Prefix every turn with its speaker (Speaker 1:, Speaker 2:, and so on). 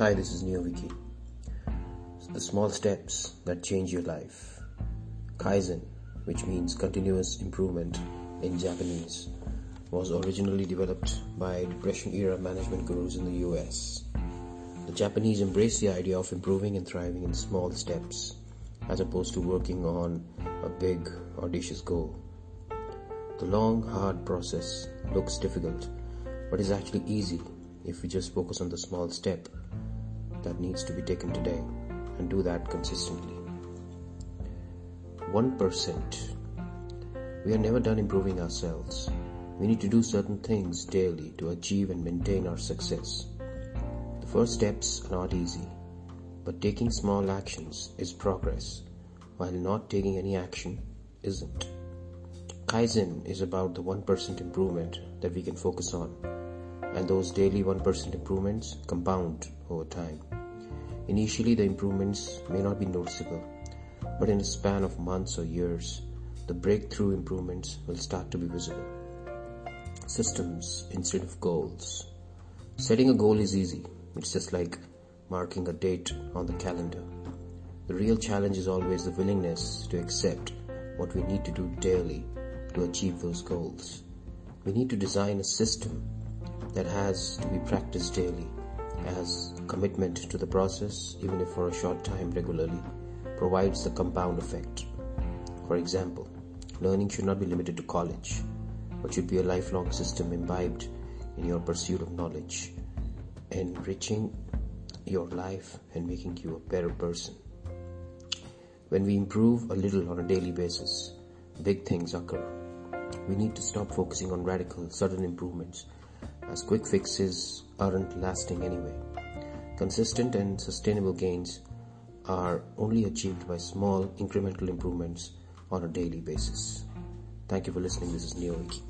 Speaker 1: Hi, this is NeoViki. The small steps that change your life. Kaizen, which means continuous improvement in Japanese, was originally developed by Depression era management gurus in the US. The Japanese embrace the idea of improving and thriving in small steps as opposed to working on a big, audacious goal. The long, hard process looks difficult, but is actually easy if we just focus on the small step that needs to be taken today and do that consistently. 1%. We are never done improving ourselves. We need to do certain things daily to achieve and maintain our success. The first steps are not easy, but taking small actions is progress, while not taking any action isn't. Kaizen is about the 1% improvement that we can focus on, and those daily 1% improvements compound over time. Initially, the improvements may not be noticeable, but in a span of months or years, the breakthrough improvements will start to be visible. Systems instead of goals. Setting a goal is easy. It's just like marking a date on the calendar. The real challenge is always the willingness to accept what we need to do daily to achieve those goals. We need to design a system that has to be practiced daily as commitment to the process, even if for a short time regularly, provides the compound effect. For example, learning should not be limited to college, but should be a lifelong system imbibed in your pursuit of knowledge, enriching your life and making you a better person. When we improve a little on a daily basis, big things occur. We need to stop focusing on radical, sudden improvements, as quick fixes aren't lasting anyway. Consistent and sustainable gains are only achieved by small incremental improvements on a daily basis. Thank you for listening. This is NeoViki.